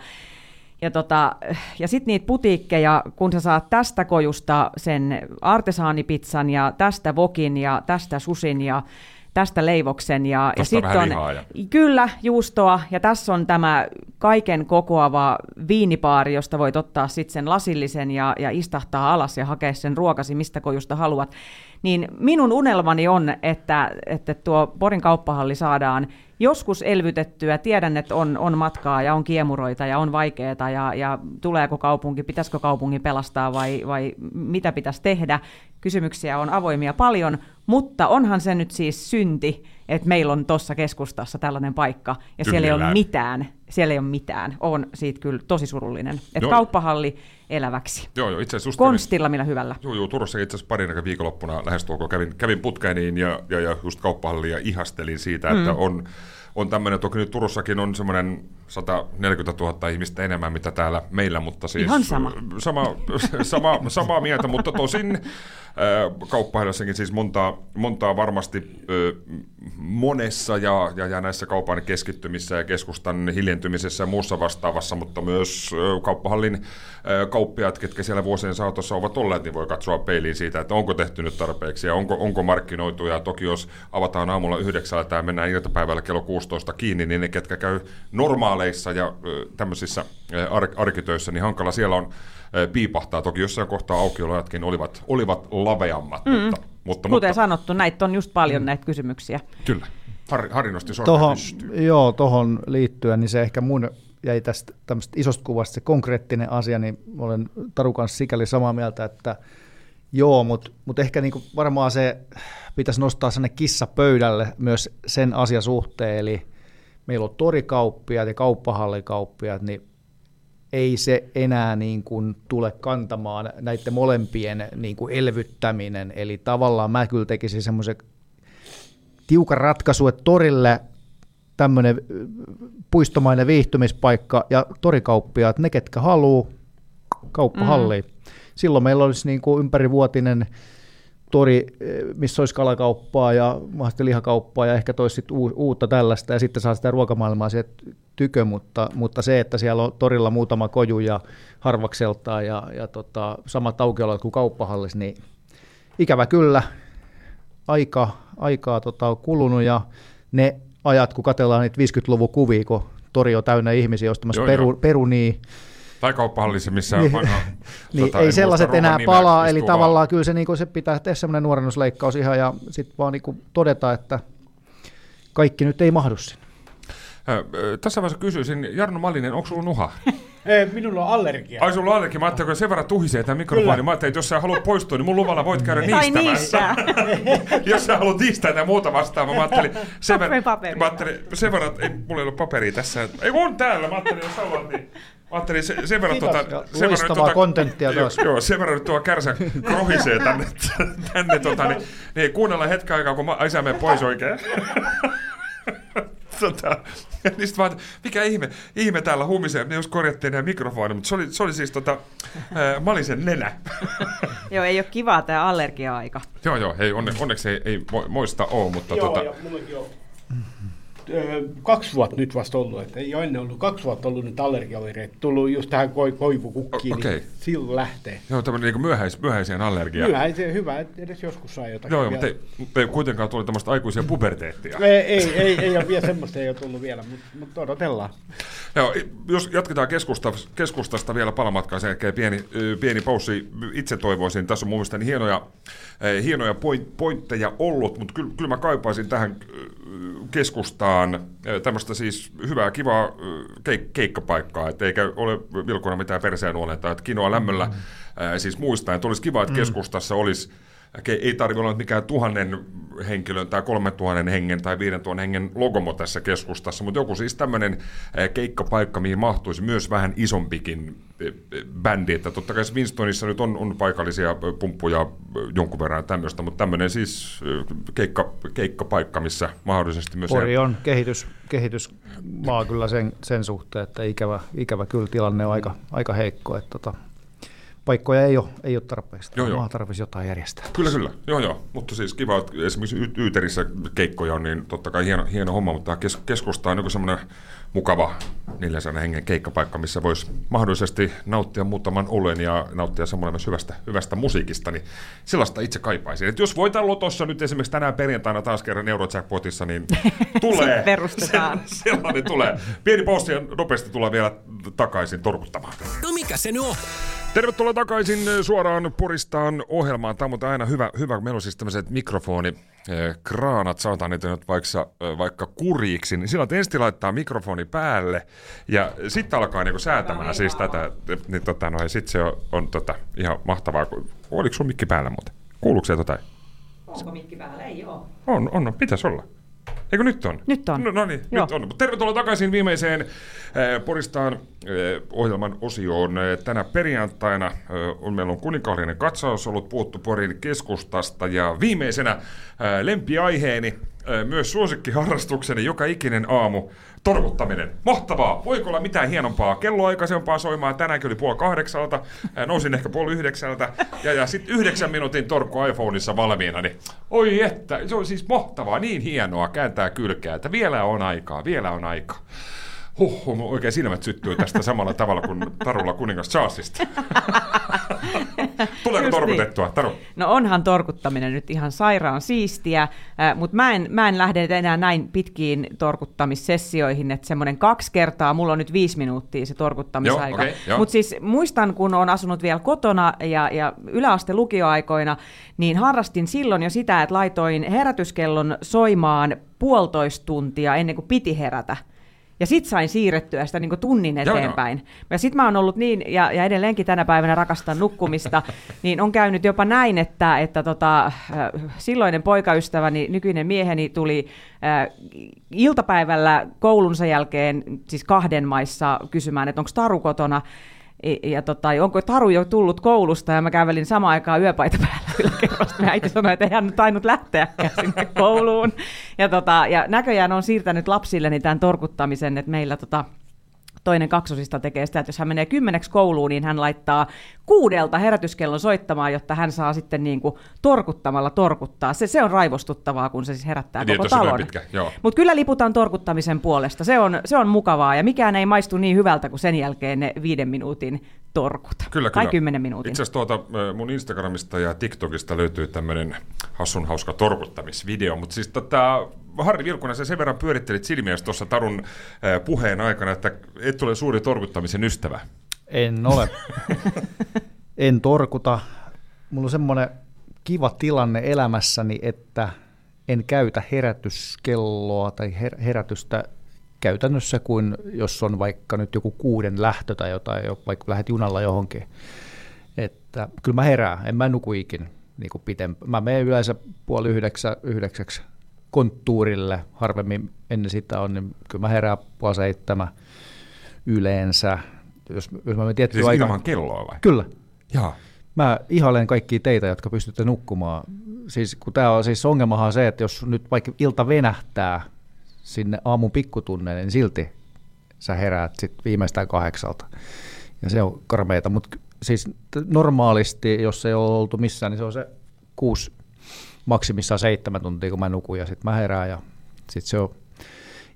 Ja, tota, ja sitten niitä putiikkeja, kun sä saat tästä kojusta sen artesaanipizzan ja tästä vokin ja tästä susin ja tästä leivoksen. Ja, ja Tosta sit vähän on, ja- Kyllä, juustoa. Ja tässä on tämä kaiken kokoava viinipaari, josta voit ottaa sitten sen lasillisen ja, ja istahtaa alas ja hakea sen ruokasi, mistä kojusta haluat. Niin minun unelmani on, että, että tuo Porin kauppahalli saadaan joskus elvytettyä. Tiedän, että on, on matkaa ja on kiemuroita ja on vaikeaa ja, ja tuleeko kaupunki, pitäisikö kaupunki pelastaa vai, vai mitä pitäisi tehdä. Kysymyksiä on avoimia paljon, mutta onhan se nyt siis synti, että meillä on tuossa keskustassa tällainen paikka ja siellä ei ole mitään. Siellä ei ole mitään. On siitä kyllä tosi surullinen. Että Joo. kauppahalli eläväksi. Joo, joo, itse asiassa kävin- Konstilla millä hyvällä. Joo, joo, Turussa itse asiassa parin viikonloppuna lähestulkoon kävin, kävin putkeeniin ja, ja, ja just kauppahalliin ja ihastelin siitä, että Mm. on, on tämmöinen, toki nyt Turussakin on semmoinen 140 000 ihmistä enemmän, mitä täällä meillä, mutta siis... Ihan sama. Sama, sama samaa mieltä, mutta tosin äh, kauppahallissakin siis montaa, montaa varmasti äh, monessa ja, ja, ja näissä kaupan keskittymissä ja keskustan hiljentymisessä ja muussa vastaavassa, mutta myös äh, kauppahallin kauppiaat, ketkä siellä vuosien saatossa ovat olleet, niin voi katsoa peiliin siitä, että onko tehty nyt tarpeeksi ja onko, onko markkinoitu. Ja toki jos avataan aamulla yhdeksältä ja mennään iltapäivällä kello 16 kiinni, niin ne, ketkä käy normaaleissa ja tämmöisissä ar- arkitöissä, niin hankala siellä on piipahtaa. Toki jossain kohtaa aukioloajatkin olivat, olivat laveammat, mm. mutta, mutta, Kuten mutta sanottu, näitä on just paljon näitä kysymyksiä. kyllä. Harri, Harri nosti sormen Tohon, joo, tuohon liittyen, niin se ehkä mun jäi tästä tämmöistä isosta kuvasta se konkreettinen asia, niin olen Taru kanssa sikäli samaa mieltä, että joo, mutta mut ehkä niinku varmaan se pitäisi nostaa sinne kissa pöydälle myös sen asian suhteen, eli meillä on torikauppiaat ja kauppahallikauppiaat, niin ei se enää niin kuin tule kantamaan näiden molempien niin kuin elvyttäminen. Eli tavallaan mä kyllä tekisin semmoisen tiukan ratkaisu, että torille tämmöinen puistomainen viihtymispaikka ja torikauppiaat, ne ketkä haluu, kauppahalliin. Mm. Silloin meillä olisi niin kuin ympärivuotinen tori, eh, missä olisi kalakauppaa ja mahdollisesti lihakauppaa ja ehkä toisi sit uutta tällaista ja sitten saa sitä ruokamaailmaa sieltä tykö, mutta, mutta se, että siellä on torilla muutama koju ja harvakseltaan ja, ja tota, samat aukiolot kuin kauppahallissa, niin ikävä kyllä aika, aikaa tota, on kulunut ja ne ajat, kun katsellaan niitä 50-luvun kuvia, kun tori on täynnä ihmisiä ostamassa Joo, peru, joo. perunia, Tai kauppahallissa, missä Niin. vanha... <laughs> niin tota, ei en sellaiset enää palaa, eli vaan- tavallaan kyllä se, niin se pitää tehdä semmoinen nuorennusleikkaus ihan ja sitten vaan niin todeta, että kaikki nyt ei mahdu sinne. Tässä vaiheessa kysyisin, Jarno Malinen, onko sulla nuha? <laughs> Ei, minulla on allergia. Ai sulla on allekin, mä ajattelin, kun sen verran tuhisee tämä mikrofoni, Kyllä. mä ajattelin, että jos sä haluat poistua, niin mun luvalla voit käydä niistämässä. niissä. <laughs> jos sä haluat niistä tai muuta vastaavaa, mä ajattelin, sen Paperi. mä ajattelin, sen verran, että ei, mulla ei ole paperia tässä. Ei on täällä, mä ajattelin, jos haluat, niin Mä ajattelin se, sen verran, tuota, sen verran tuota, kontenttia taas. Joo, joo, sen verran nyt tuo kärsä krohisee tänne, tänne tota, niin, niin kuunnellaan hetken aikaa, kun mä, ai sä mene pois oikein. <laughs> tota, niin vaan, mikä ihme, ihme täällä humisee, me just korjattiin nämä mikrofonit, mutta se oli, se oli siis tota, ää, Malisen nenä. <laughs> Joo, ei ole kivaa tämä allergia-aika. joo, joo, hei, onne, onneksi ei, ei mo- moista ole, mutta Joo, tota, ö, kaksi vuotta nyt vasta ollut, että ei ole ennen ollut, kaksi vuotta ollut nyt allergiaoireet, tullut just tähän koi, koivukukkiin, O- okei. niin silloin lähtee. joo, tämmöinen niin myöhäis, myöhäiseen allergiaan. Myöhään se hyvä, että edes joskus saa jotakin. Joo, joo, mutta ei, mutta ei kuitenkaan tuli tämmöistä aikuisia puberteettia. ei, ei, ei, ei ole vielä semmoista, ei ole tullut vielä, mutta, mutta odotellaan. Joo, jos jatketaan keskusta, keskustasta vielä palamatkaa sen jälkeen pieni, pieni paussi. Itse toivoisin, tässä on mun mielestä niin hienoja, hienoja point, pointteja ollut, mutta kyllä, kyllä mä kaipaisin tähän keskustaan tämmöistä siis hyvää, kivaa keik- keikkapaikkaa, että eikä ole vilkuna mitään perseen että kinoa lämmöllä mm. siis muistaa, että olisi kiva, että keskustassa olisi Ke- ei tarvitse olla mikään tuhannen henkilön tai kolmen tuhannen hengen tai viiden tuhannen hengen logomo tässä keskustassa, mutta joku siis tämmöinen ää, keikkapaikka, mihin mahtuisi myös vähän isompikin eh, eh, bändi, että totta kai Winstonissa nyt on, on paikallisia ö, pumppuja jonkun verran tämmöistä, mutta tämmöinen siis keikka, keikkapaikka, missä mahdollisesti myös... Pori on kehitys, kehitysmaa kyllä sen, sen suhteen, että ikävä, ikävä kyllä tilanne on aika, aika heikko. Että tota, paikkoja ei ole, ei ole tarpeeksi. Joo, joo. Tarvitsisi jotain järjestää. Kyllä, kyllä. Joo, joo. Mutta siis kiva, että esimerkiksi Y- Yyterissä keikkoja on, niin totta kai hieno, hieno homma, mutta tämä kes- keskusta on joku semmoinen mukava 400 hengen keikkapaikka, missä voisi mahdollisesti nauttia muutaman olen ja nauttia samalla myös hyvästä, hyvästä musiikista, niin sellaista itse kaipaisin. Et jos voitan lotossa nyt esimerkiksi tänään perjantaina taas kerran Eurojackpotissa, niin <laughs> tulee. <laughs> Se perustetaan. Se, <laughs> sellainen tulee. Pieni pausi ja nopeasti tulee vielä takaisin torkuttamaan. No mikä se nyt on? Tervetuloa takaisin suoraan Poristaan ohjelmaan. Tämä on muuten aina hyvä, hyvä. Meillä on siis tämmöiset mikrofoni eh, kraanat, sanotaan niitä nyt vaikka, eh, vaikka kuriiksi, niin silloin ensin laittaa mikrofoni päälle ja sitten alkaa niinku säätämään siis tätä, niin tota, no, sitten se on, on tota, ihan mahtavaa. Oliko sun mikki päällä muuten? Kuuluuko se jotain? Onko mikki päällä? Ei ole. On, on, on. pitäisi olla. Eikö nyt on? Nyt on. No, no niin, Joo. nyt on. Tervetuloa takaisin viimeiseen äh, Poristaan äh, ohjelman osioon. Äh, tänä perjantaina äh, on, meillä on kuninkaallinen katsaus ollut puhuttu Porin keskustasta ja viimeisenä äh, lempiaiheeni, myös suosikkiharrastukseni joka ikinen aamu, torkuttaminen. Mahtavaa! Voiko olla mitään hienompaa? Kello aikaisempaa soimaan tänäänkin oli puoli kahdeksalta, nousin ehkä puoli yhdeksältä ja, ja sitten yhdeksän minuutin torkku iPhoneissa valmiina, niin oi että, se on siis mahtavaa, niin hienoa kääntää kylkeä, että vielä on aikaa, vielä on aikaa. Huh, mun oikein silmät syttyy tästä samalla tavalla kuin Tarulla kuningas Charlesista. Tuleeko Just torkutettua, Taru? No onhan torkuttaminen nyt ihan sairaan siistiä, äh, mutta mä en, mä en lähde enää näin pitkiin torkuttamissessioihin, että semmoinen kaksi kertaa, mulla on nyt viisi minuuttia se torkuttamisaika. Joo, joo. mutta siis muistan, kun on asunut vielä kotona ja, ja yläaste lukioaikoina, niin harrastin silloin jo sitä, että laitoin herätyskellon soimaan puolitoista tuntia ennen kuin piti herätä. Ja sit sain siirrettyä sitä niin tunnin Joo, joo. eteenpäin. Ja sit mä oon ollut niin, ja, ja edelleenkin tänä päivänä rakastan nukkumista, <laughs> niin on käynyt jopa näin, että, että tota, äh, silloinen poikaystäväni, nykyinen mieheni, tuli äh, iltapäivällä koulunsa jälkeen, siis kahden maissa, kysymään, että onko Taru kotona. Ja, tota, onko Taru jo tullut koulusta, ja mä kävelin samaan aikaan yöpaita päällä yläkerrasta. Ja äiti sanoi, että ei hän tainnut lähteäkään sinne kouluun. Ja, tota, ja näköjään on siirtänyt lapsilleni tämän torkuttamisen, että meillä tota, toinen kaksosista tekee sitä, että jos hän menee kymmeneksi kouluun, niin hän laittaa kuudelta herätyskellon soittamaan, jotta hän saa sitten niin kuin torkuttamalla torkuttaa. Se, se on raivostuttavaa, kun se siis herättää Niin, koko talon. Mutta kyllä liputan torkuttamisen puolesta. Se on, se on mukavaa ja mikään ei maistu niin hyvältä kuin sen jälkeen ne viiden minuutin torkut. Kyllä, tai kyllä. kymmenen minuutin. Itse asiassa tuota, mun Instagramista ja TikTokista löytyy tämmöinen hassun hauska torkuttamisvideo, mutta siis tota, Harri Vilkunen, sä sen verran pyörittelit silmiäsi tuossa Tarun puheen aikana, että et ole suuri torkuttamisen ystävä. En ole. <laughs> en torkuta. Mulla on semmoinen kiva tilanne elämässäni, että en käytä herätyskelloa tai her- herätystä käytännössä kuin jos on vaikka nyt joku kuuden lähtö tai jotain, jo- vaikka lähdet junalla johonkin. Että kyllä mä herään, en mä nuku ikin niin kuin pitempään. Mä menen yleensä puoli yhdeksä, yhdeksäksi konttuurille, harvemmin ennen sitä on, niin kyllä mä herään puoli seitsemän yleensä. Jos, jos mä menen tiettyä Siis aikaa- ilman kelloa vai? Kyllä. Jaa. Mä ihailen kaikkia teitä, jotka pystytte nukkumaan. Siis, kun tää on, siis ongelmahan on se, että jos nyt vaikka ilta venähtää sinne aamun pikkutunneille, niin silti sä heräät sit viimeistään kahdeksalta. Ja se on karmeita, mutta siis normaalisti, jos ei ole oltu missään, niin se on se kuusi, maksimissaan seitsemän tuntia, kun mä nukun ja sitten mä herään ja sitten se on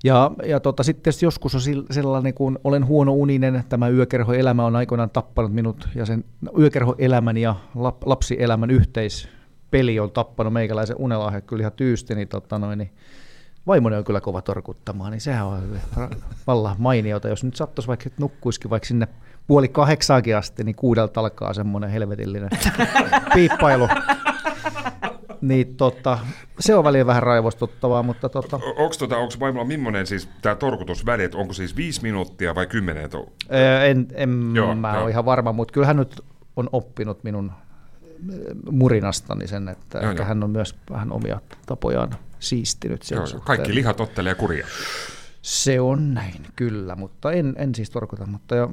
ja, ja tota, sitten joskus on sellainen, kun olen huono uninen, tämä yökerhoelämä on aikoinaan tappanut minut, ja sen yökerhoelämän ja lap- lapsielämän yhteispeli on tappanut meikäläisen unelahja kyllä ihan tyysti, niin, tota noin, niin vaimoni on kyllä kova torkuttamaan, niin sehän on vallan mainiota. Jos nyt sattuisi vaikka että nukkuisikin vaikka sinne puoli kahdeksaakin asti, niin kuudelta alkaa semmoinen helvetillinen <laughs> piippailu. Niin tota, se on väliin vähän raivostuttavaa, mutta tota, Onko tota, onks vaimolla millainen siis tämä torkutusväli, että onko siis viisi minuuttia vai kymmenen? To- ää, en, en Joo, mä ole ihan varma, mutta kyllä hän nyt on oppinut minun ää, murinastani sen, että Joo, joo. hän on myös vähän omia tapojaan siistinyt sen Joo, suhteen. kaikki lihat ottelee kuria. Se on näin, kyllä, mutta en, en siis torkuta, mutta jo,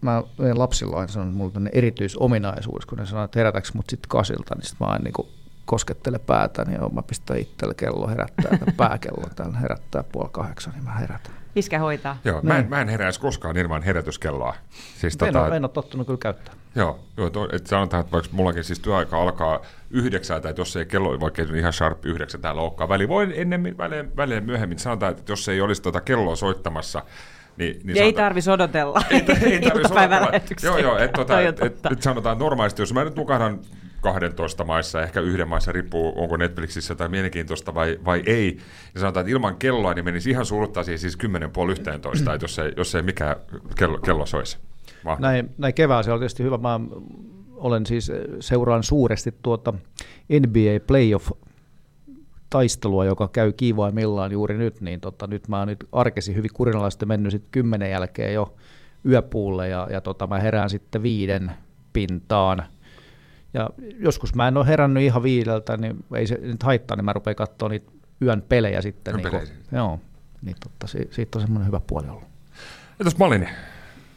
mä meidän lapsilla aina sanon, että mulla on erityisominaisuus, kun ne sanoo, että herätäks mut sitten kasilta, niin sit mä aina niin koskettele päätäni ja mä pistän itselle kello herättää, tai pääkello täällä herättää puoli kahdeksan, niin mä herätän. Iskä hoitaa. Joo, mä en, mä en heräisi koskaan ilman herätyskelloa. Siis En, tota, ole, en ole tottunut kyllä käyttää. Joo, joo to, että sanotaan, että vaikka mullakin siis työaika alkaa yhdeksältä, että jos ei kello, vaikka ei ihan sharp yhdeksän täällä olekaan, väli voi ennemmin, välein, välein myöhemmin, sanotaan, että jos ei olisi tuota kelloa soittamassa, niin, niin <laughs> Ei tarvitsisi odotella ei, ei tarvitse odotella. Joo, joo, että tota, Toi on et, et, et sanotaan normaalisti, jos mä nyt nukahdan 12 maissa, ehkä yhden maissa, riippuu onko Netflixissä tai mielenkiintoista vai, vai ei, ja sanotaan, että ilman kelloa niin menisi ihan suruttaisiin siis 10 puoli 11, että jos ei, jos ei mikään kello, kello soisi. Näin, näin kevään se on tietysti hyvä. Mä olen siis, eh, seuraan suuresti tuota NBA Playoff taistelua, joka käy kiivaimmillaan juuri nyt, niin tota, nyt mä oon nyt arkesi hyvin kurinalaisesti mennyt sitten kymmenen jälkeen jo yöpuulle ja, ja tota, mä herään sitten viiden pintaan. Ja joskus mä en ole herännyt ihan viideltä, niin ei se nyt haittaa, niin mä rupean katsoa niitä yön pelejä sitten. Yön niin pelejä kuin, joo, niin totta, si, siitä on semmoinen hyvä puoli ollut. Entäs Malini?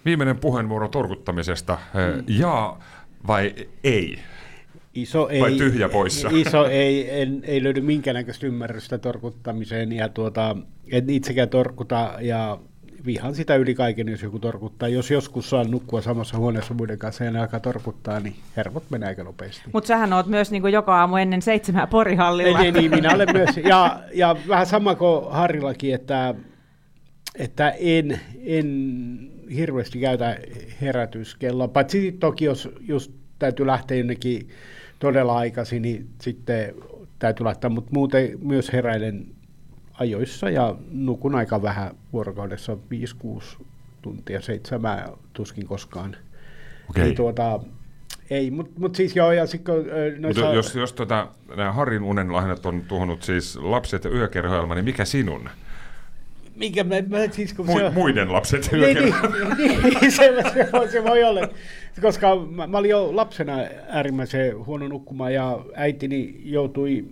Viimeinen puheenvuoro torkuttamisesta. Mm. Ja vai ei? Iso ei, Vai tyhjä poissa? Iso ei, en, ei löydy minkäännäköistä ymmärrystä torkuttamiseen ja tuota, en itsekään torkuta ja vihan sitä yli kaiken, jos joku torkuttaa. Jos joskus saan nukkua samassa huoneessa muiden kanssa ja ne alkaa torkuttaa, niin hermot menee aika nopeasti. Mutta sähän oot myös niin joka aamu ennen seitsemää porihallilla. Ei, niin, minä olen myös. Ja, ja vähän sama kuin Harrillakin, että, että en, en hirveästi käytä herätyskelloa. Paitsi toki, jos just täytyy lähteä jonnekin todella aikaisin, niin sitten täytyy laittaa, mutta muuten myös heräilen ajoissa ja nukun aika vähän vuorokaudessa 5-6 tuntia, seitsemää tuskin koskaan. Okei. Niin tuota, ei, mutta mut siis joo, ja sitten noissa... jos, jos tota, nämä Harrin unenlahnat on tuhonnut siis lapset ja yökerhoilma, niin mikä sinun? Mikä mä, mä siis kun Mu- se on... muiden lapset ja Niin, niin, niin, niin se, se, voi, se voi olla, koska mä, mä olin jo lapsena äärimmäisen huono nukkumaan ja äitini joutui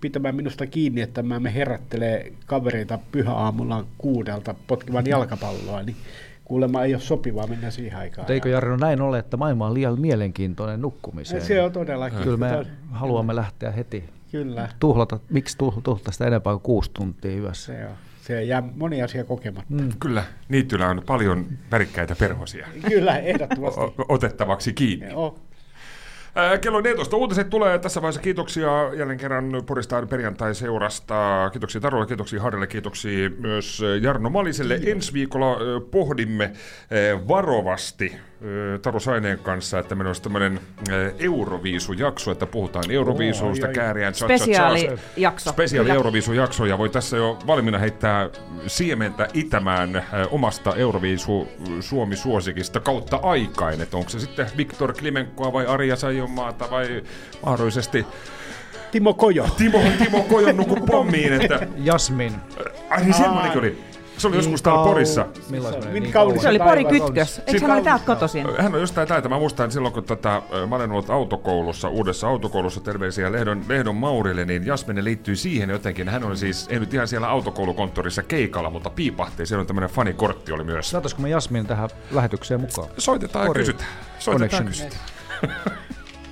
pitämään minusta kiinni, että mä me herättelee kavereita pyhäaamulla kuudelta potkimaan jalkapalloa, niin kuulemma ei ole sopivaa mennä siihen aikaan. Mutta eikö Jarno näin ole, että maailma on liian mielenkiintoinen nukkumiseen? Se on todellakin. Kyllä me haluamme lähteä heti Kyllä, tuhlata. Miksi tuhl- tuhlata sitä enempää kuin kuusi tuntia yössä? se on. Se jää moni asia kokematta. Mm. Kyllä, niityllä on paljon värikkäitä perhosia Kyllä, ehdottomasti. o- otettavaksi kiinni. Joo. Kello 14 uutiset tulee tässä vaiheessa. Kiitoksia jälleen kerran Poristaan perjantai-seurasta. Kiitoksia Tarolle, kiitoksia Harrille, kiitoksia myös Jarno Maliselle. Ensi viikolla pohdimme varovasti ää, Taro Saineen kanssa, että meillä olisi tämmöinen Euroviisu-jakso, että puhutaan Euroviisusta, Oi, oi. kääriään. Spesiaalijakso. Spesiaali. Euroviisu-jakso ja voi tässä jo valmiina heittää siementä itämään omasta Euroviisu Suomi-suosikista kautta aikain, että onko se sitten Viktor Klimenkoa vai Arja Sajonmaata vai mahdollisesti Timo Kojo. Timo, Timo Kojonnuku pommiin, että <laughs> Jasmin. ai niin semmoinenkin oli. Se oli joskus täällä Porissa. Milloin se meni? Niin Niin kaunis. Se oli Pori Kytkös. Eikö hän ole täältä kotoisin? Hän on jostain täältä. Mä muistan silloin, kun tätä, mä olen ollut autokoulussa, uudessa autokoulussa, terveisiä Lehdon, Lehdon Maurille, niin Jasmine liittyy siihen jotenkin. Hän oli siis, ei nyt ihan siellä autokoulukonttorissa keikalla, mutta piipahti. Siellä on tämmöinen fanikortti oli myös. Saataisiko me Jasmin tähän lähetykseen mukaan? Soitetaan ja kysytään. Soitetaan ja Connection. kysytään. <laughs>